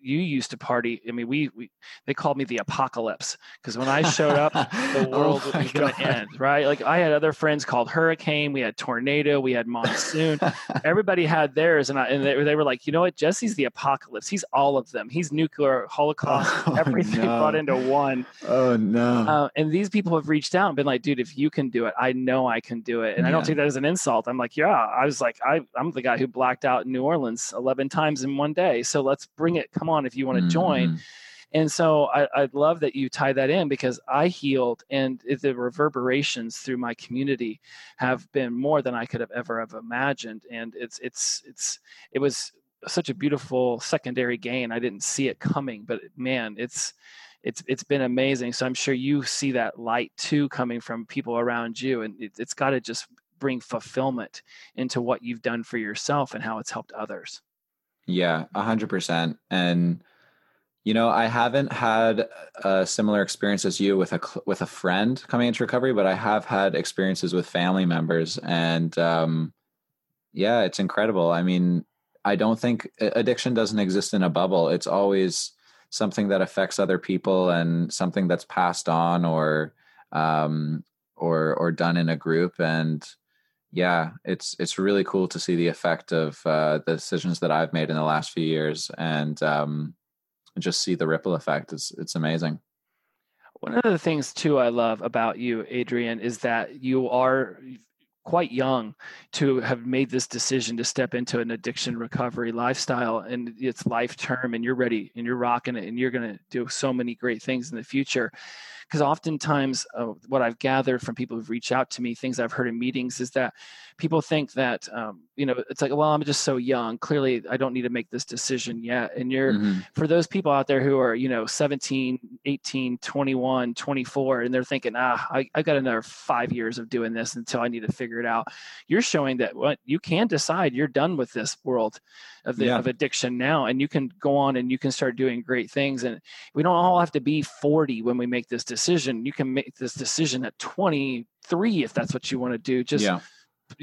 you used to party. I mean, we, we they called me the apocalypse because when I showed up, the oh world oh was going to end. Right? Like I had other friends called hurricane, we had tornado, we had monsoon. Everybody had theirs, and I, and they, they, were like, you know what? Jesse's the apocalypse. He's all of them. He's nuclear holocaust, oh, everything no. brought into one. Oh no! Uh, and these people have reached out and been like, dude, if you can do it, I know I can do it. And yeah. I don't take that as an insult. I'm like, yeah, I was like, I, I'm the guy who blacked out in New Orleans 11 times in one day. So let's bring it. Come on if you want to mm-hmm. join. And so I, I love that you tie that in because I healed and the reverberations through my community have been more than I could have ever have imagined. And it's it's it's it was such a beautiful secondary gain. I didn't see it coming, but man, it's it's it's been amazing. So I'm sure you see that light too coming from people around you, and it, it's got to just bring fulfillment into what you've done for yourself and how it's helped others. Yeah, a hundred percent. And you know, I haven't had a similar experience as you with a with a friend coming into recovery, but I have had experiences with family members, and um, yeah, it's incredible. I mean, I don't think addiction doesn't exist in a bubble. It's always something that affects other people and something that's passed on or um, or or done in a group, and yeah, it's it's really cool to see the effect of uh, the decisions that I've made in the last few years, and um, just see the ripple effect. It's it's amazing. One of the things too I love about you, Adrian, is that you are quite young to have made this decision to step into an addiction recovery lifestyle and it's life term and you're ready and you're rocking it and you're going to do so many great things in the future because oftentimes uh, what I've gathered from people who've reached out to me, things I've heard in meetings, is that people think that um, you know it's like, well, I'm just so young. Clearly, I don't need to make this decision yet. And you're mm-hmm. for those people out there who are you know 17, 18, 21, 24, and they're thinking, ah, I, I got another five years of doing this until I need to figure it out. You're showing that what you can decide you're done with this world of, the, yeah. of addiction now, and you can go on and you can start doing great things. And we don't all have to be 40 when we make this decision decision you can make this decision at 23 if that's what you want to do just yeah.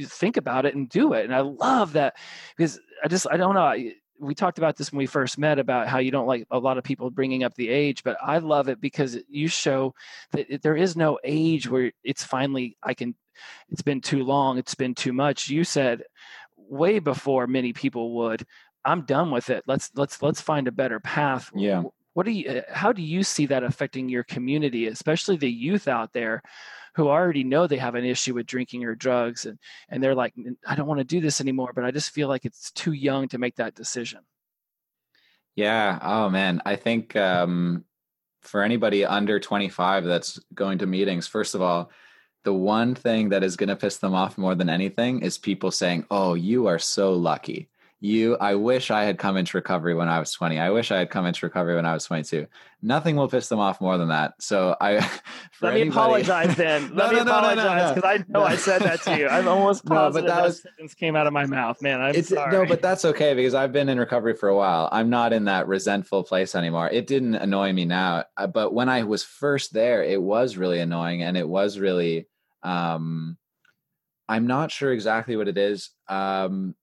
think about it and do it and i love that because i just i don't know we talked about this when we first met about how you don't like a lot of people bringing up the age, but I love it because you show that there is no age where it's finally I can. It's been too long. It's been too much. You said way before many people would. I'm done with it. Let's let's let's find a better path. Yeah. What do you? How do you see that affecting your community, especially the youth out there? who already know they have an issue with drinking or drugs and and they're like I don't want to do this anymore but I just feel like it's too young to make that decision. Yeah, oh man, I think um for anybody under 25 that's going to meetings first of all the one thing that is going to piss them off more than anything is people saying, "Oh, you are so lucky." You i wish i had come into recovery when i was 20 i wish i had come into recovery when i was 22 nothing will piss them off more than that. So i let me anybody... apologize then. Let no, me no, apologize because no, i know i said that to you. I'm almost positive but that, was... sentence came out of my mouth. Man i'm it's, sorry. no but that's okay because i've been in recovery for a while. I'm not in that resentful place anymore. It didn't annoy me now uh, but when i was first there it was really annoying and it was really um i'm not sure exactly what it is. Um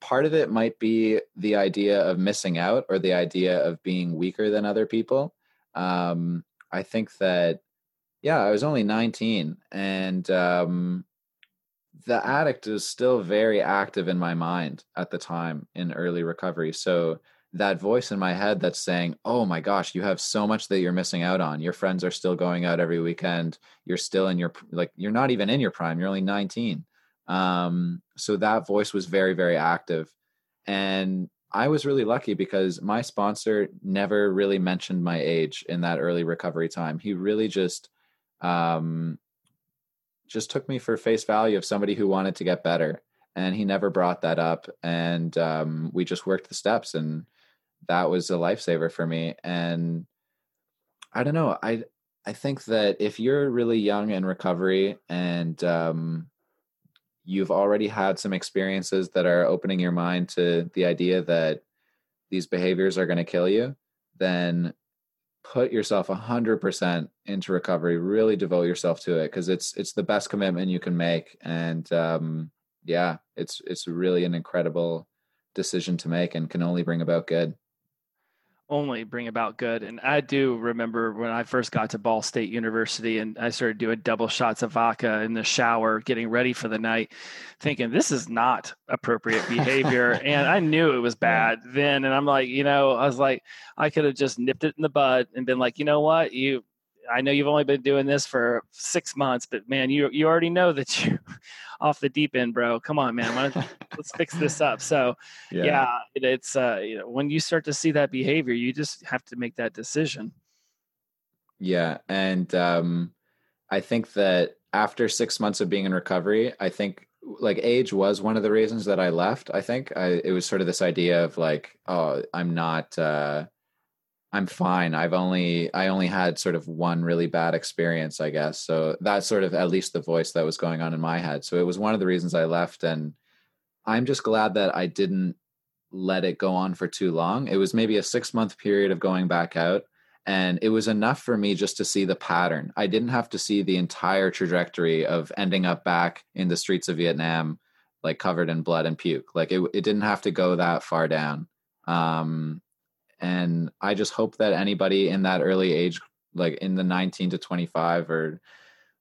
part of it might be the idea of missing out or the idea of being weaker than other people. Um, I think that, yeah, I was only 19 and um, the addict is still very active in my mind at the time in early recovery. So that voice in my head that's saying, oh my gosh, you have so much that you're missing out on. Your friends are still going out every weekend. You're still in your, like, you're not even in your prime. You're only 19 um, so that voice was very, very active. And I was really lucky because my sponsor never really mentioned my age in that early recovery time. He really just um, just took me for face value of somebody who wanted to get better, and he never brought that up. And um, we just worked the steps, and that was a lifesaver for me. And I don't know, I I think that if you're really young in recovery and um, you've already had some experiences that are opening your mind to the idea that these behaviors are going to kill you, then put yourself 100% into recovery. Really devote yourself to it because it's it's the best commitment you can make. And um, yeah it's it's really an incredible decision to make and can only bring about good only bring about good. And I do remember when I first got to Ball State University and I started doing double shots of vodka in the shower, getting ready for the night, thinking this is not appropriate behavior. and I knew it was bad then. And I'm like, you know, I was like, I could have just nipped it in the bud and been like, you know what, you I know you've only been doing this for six months, but man, you you already know that you're off the deep end, bro. Come on, man. let's fix this up. So, yeah, yeah it, it's uh, you know, when you start to see that behavior, you just have to make that decision. Yeah, and um, I think that after six months of being in recovery, I think like age was one of the reasons that I left. I think I, it was sort of this idea of like, oh, I'm not. Uh, I'm fine. I've only I only had sort of one really bad experience, I guess. So that's sort of at least the voice that was going on in my head. So it was one of the reasons I left and I'm just glad that I didn't let it go on for too long. It was maybe a 6 month period of going back out and it was enough for me just to see the pattern. I didn't have to see the entire trajectory of ending up back in the streets of Vietnam like covered in blood and puke. Like it it didn't have to go that far down. Um and I just hope that anybody in that early age, like in the 19 to 25 or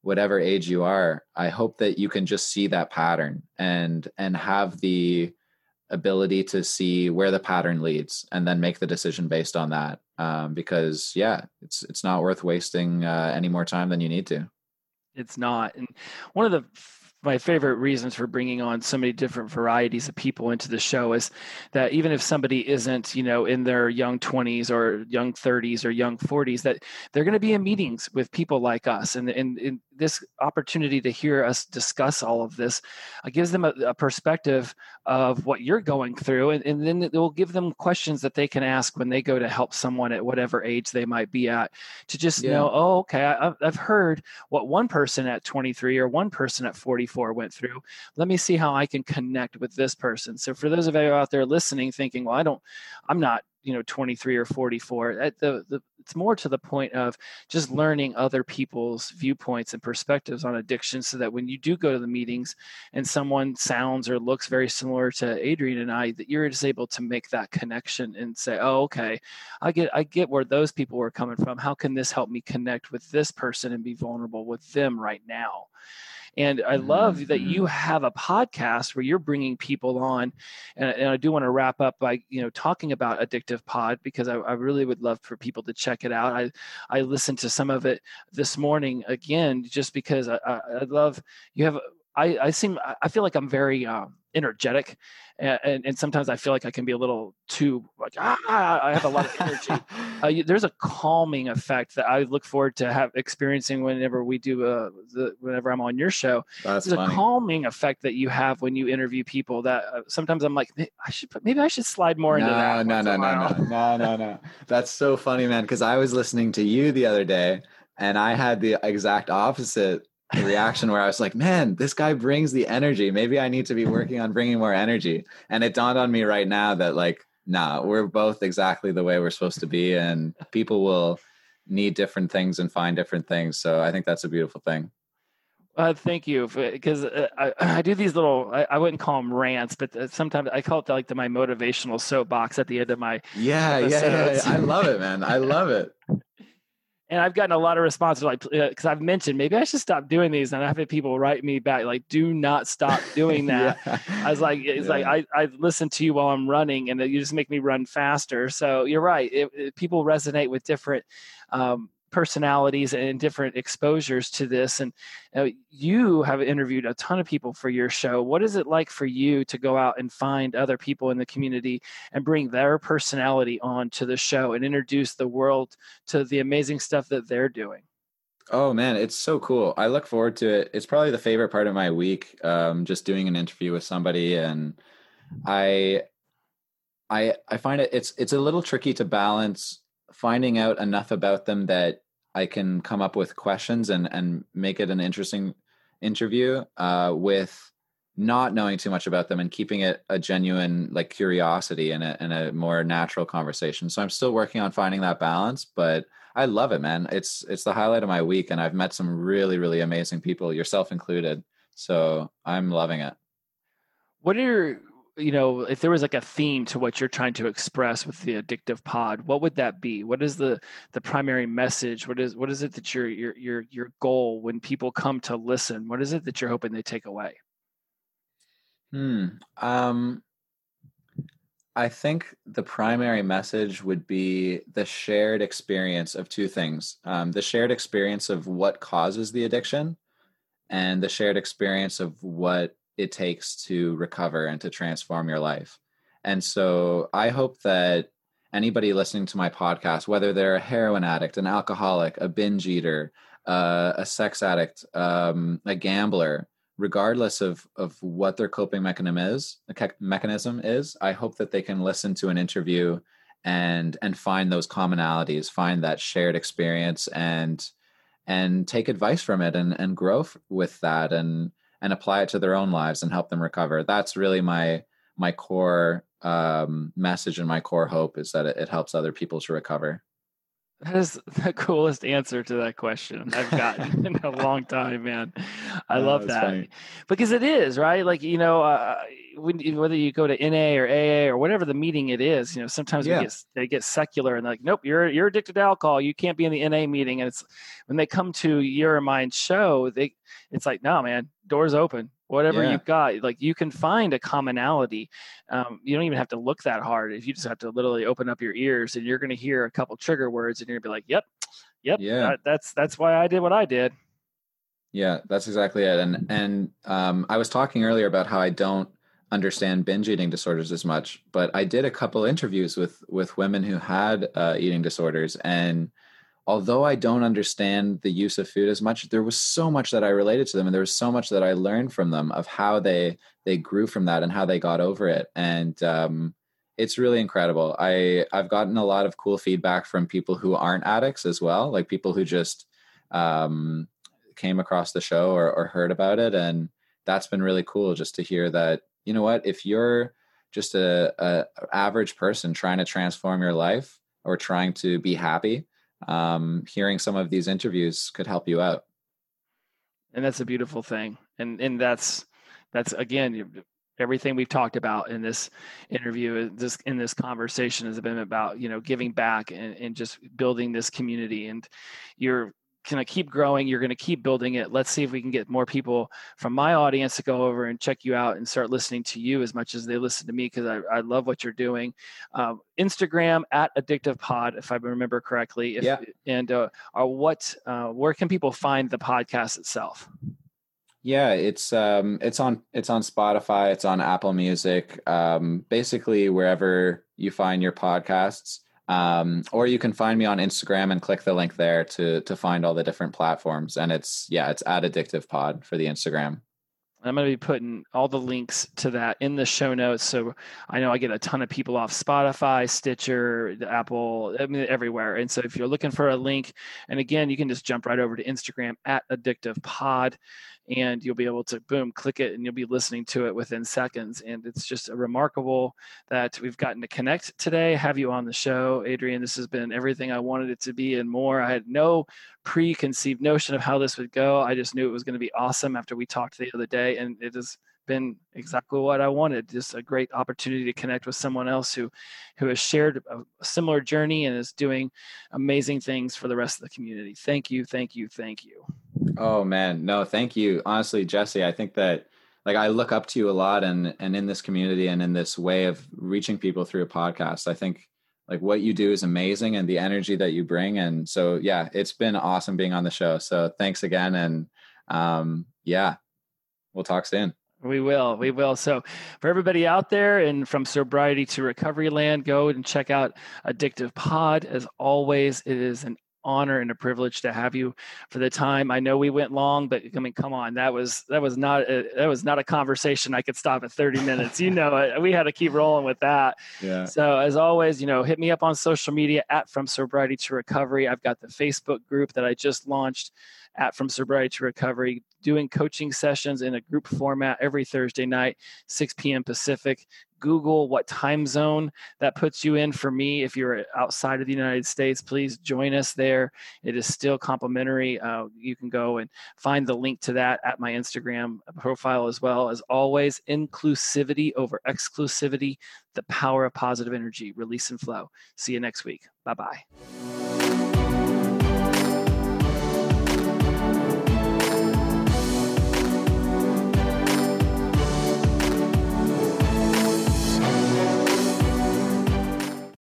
whatever age you are, I hope that you can just see that pattern and and have the ability to see where the pattern leads and then make the decision based on that. Um, because yeah, it's it's not worth wasting uh, any more time than you need to. It's not. And one of the my favorite reasons for bringing on so many different varieties of people into the show is that even if somebody isn't you know in their young 20s or young 30s or young 40s that they're going to be in meetings with people like us and, and, and this opportunity to hear us discuss all of this uh, gives them a, a, perspective of what you're going through and, and then it will give them questions that they can ask when they go to help someone at whatever age they might be at to just yeah. know oh okay I, i've heard what one person at 23 or one person at 44 before went through. Let me see how I can connect with this person. So for those of you out there listening, thinking, well, I don't, I'm not you know 23 or 44 at the, the it's more to the point of just learning other people's viewpoints and perspectives on addiction so that when you do go to the meetings and someone sounds or looks very similar to adrian and i that you're just able to make that connection and say oh okay i get i get where those people were coming from how can this help me connect with this person and be vulnerable with them right now and I love mm-hmm. that you have a podcast where you're bringing people on. And, and, I do want to wrap up by you know talking about Addictive Pod because I, I, really would love for people to check it out. I I listened to some of it this morning again just because I, I, I love you have. I, I seem I feel like I'm very um, energetic and, and, sometimes i feel like i can be a little too like ah i have a lot of energy. Uh, you, there's a calming effect that i look forward to have experiencing whenever we do uh, the whenever i'm on your show. That's there's funny. a calming effect that you have when you interview people that uh, sometimes i'm like i should maybe i should slide more no, into that no no no no no no no. That's so funny man because i was listening to you the other day and i had the exact opposite reaction where I was like, man, this guy brings the energy. Maybe I need to be working on bringing more energy. And it dawned on me right now that, like, nah, we're both exactly the way we're supposed to be. And people will need different things and find different things. So I think that's a beautiful thing. Uh, thank you, because uh, I, I, do these little. I, I, wouldn't call them rants, but uh, sometimes I call it like the, my motivational soapbox at the end of my. Yeah, yeah, yeah, yeah, I love it, man. I love it and I've gotten a lot of responses like because uh, I've mentioned maybe I should stop doing these, and I've had people write me back like, "Do not stop doing that." yeah. I was like, "It's yeah. like I I listen to you while I'm running, and you just make me run faster." So you're right. It, it, people resonate with different um, personalities and different exposures to this. And uh, you have interviewed a ton of people for your show. What is it like for you to go out and find other people in the community and bring their personality on to the show and introduce the world to the amazing stuff that they're doing? Oh man, it's so cool. I look forward to it. It's probably the favorite part of my week, um, just doing an interview with somebody and I I I find it it's it's a little tricky to balance finding out enough about them that I can come up with questions and and make it an interesting interview uh, with not knowing too much about them and keeping it a genuine like curiosity and a, and a more natural conversation. So I'm still working on finding that balance, but I love it, man. It's it's the highlight of my week, and I've met some really really amazing people, yourself included. So I'm loving it. What are you know, if there was like a theme to what you're trying to express with the addictive pod, what would that be? What is the the primary message? What is what is it that your your your your goal when people come to listen? What is it that you're hoping they take away? Hmm. Um I think the primary message would be the shared experience of two things. Um, the shared experience of what causes the addiction and the shared experience of what it takes to recover and to transform your life. And so I hope that anybody listening to my podcast, whether they're a heroin addict, an alcoholic, a binge eater, uh, a sex addict, um, a gambler, regardless of of what their coping mechanism is, mechanism is, I hope that they can listen to an interview and and find those commonalities, find that shared experience, and and take advice from it and and grow f- with that and and apply it to their own lives and help them recover. That's really my my core um, message and my core hope is that it, it helps other people to recover. That is the coolest answer to that question I've gotten in a long time, man. I oh, love that funny. because it is right. Like you know, uh, when, whether you go to NA or AA or whatever the meeting it is, you know, sometimes yeah. get, they get secular and like, nope, you're you're addicted to alcohol. You can't be in the NA meeting. And it's when they come to your mind show, they it's like, no, man, doors open whatever yeah. you've got like you can find a commonality um, you don't even have to look that hard if you just have to literally open up your ears and you're going to hear a couple trigger words and you're going to be like yep yep yeah that, that's that's why i did what i did yeah that's exactly it and and um, i was talking earlier about how i don't understand binge eating disorders as much but i did a couple interviews with with women who had uh, eating disorders and although I don't understand the use of food as much, there was so much that I related to them, and there was so much that I learned from them of how they they grew from that and how they got over it. And um, it's really incredible. I I've gotten a lot of cool feedback from people who aren't addicts as well, like people who just um, came across the show or, or heard about it, and that's been really cool just to hear that. You know what? If you're just a, a average person trying to transform your life or trying to be happy, um, hearing some of these interviews could help you out. And that's a beautiful thing. And and that's that's again everything we've talked about in this interview this in this conversation has been about you know giving back and, and just building this community and you're going to keep growing you're going to keep building it let's see if we can get more people from my audience to go over and check you out and start listening to you as much as they listen to me because I, I love what you're doing um, instagram at addictive pod if i remember correctly if, yeah. and uh, uh, what uh, where can people find the podcast itself yeah, it's um it's on it's on Spotify, it's on Apple Music, um basically wherever you find your podcasts. Um or you can find me on Instagram and click the link there to to find all the different platforms and it's yeah, it's at addictive pod for the Instagram. I'm going to be putting all the links to that in the show notes. So I know I get a ton of people off Spotify, Stitcher, Apple, I mean, everywhere. And so if you're looking for a link, and again, you can just jump right over to Instagram at Addictive Pod and you'll be able to boom click it and you'll be listening to it within seconds and it's just remarkable that we've gotten to connect today have you on the show adrian this has been everything i wanted it to be and more i had no preconceived notion of how this would go i just knew it was going to be awesome after we talked the other day and it has been exactly what I wanted. Just a great opportunity to connect with someone else who, who has shared a similar journey and is doing amazing things for the rest of the community. Thank you, thank you, thank you. Oh man, no, thank you. Honestly, Jesse, I think that like I look up to you a lot and and in this community and in this way of reaching people through a podcast. I think like what you do is amazing and the energy that you bring and so yeah, it's been awesome being on the show. So thanks again and um yeah, we'll talk soon. We will. We will. So, for everybody out there and from sobriety to recovery land, go and check out Addictive Pod. As always, it is an honor and a privilege to have you for the time. I know we went long, but I mean, come on, that was that was not a, that was not a conversation I could stop at 30 minutes. You know, we had to keep rolling with that. Yeah. So as always, you know, hit me up on social media at From Sobriety to Recovery. I've got the Facebook group that I just launched at From Sobriety to Recovery, doing coaching sessions in a group format every Thursday night, 6 p.m. Pacific. Google what time zone that puts you in for me. If you're outside of the United States, please join us there. It is still complimentary. Uh, you can go and find the link to that at my Instagram profile as well. As always, inclusivity over exclusivity, the power of positive energy, release and flow. See you next week. Bye bye.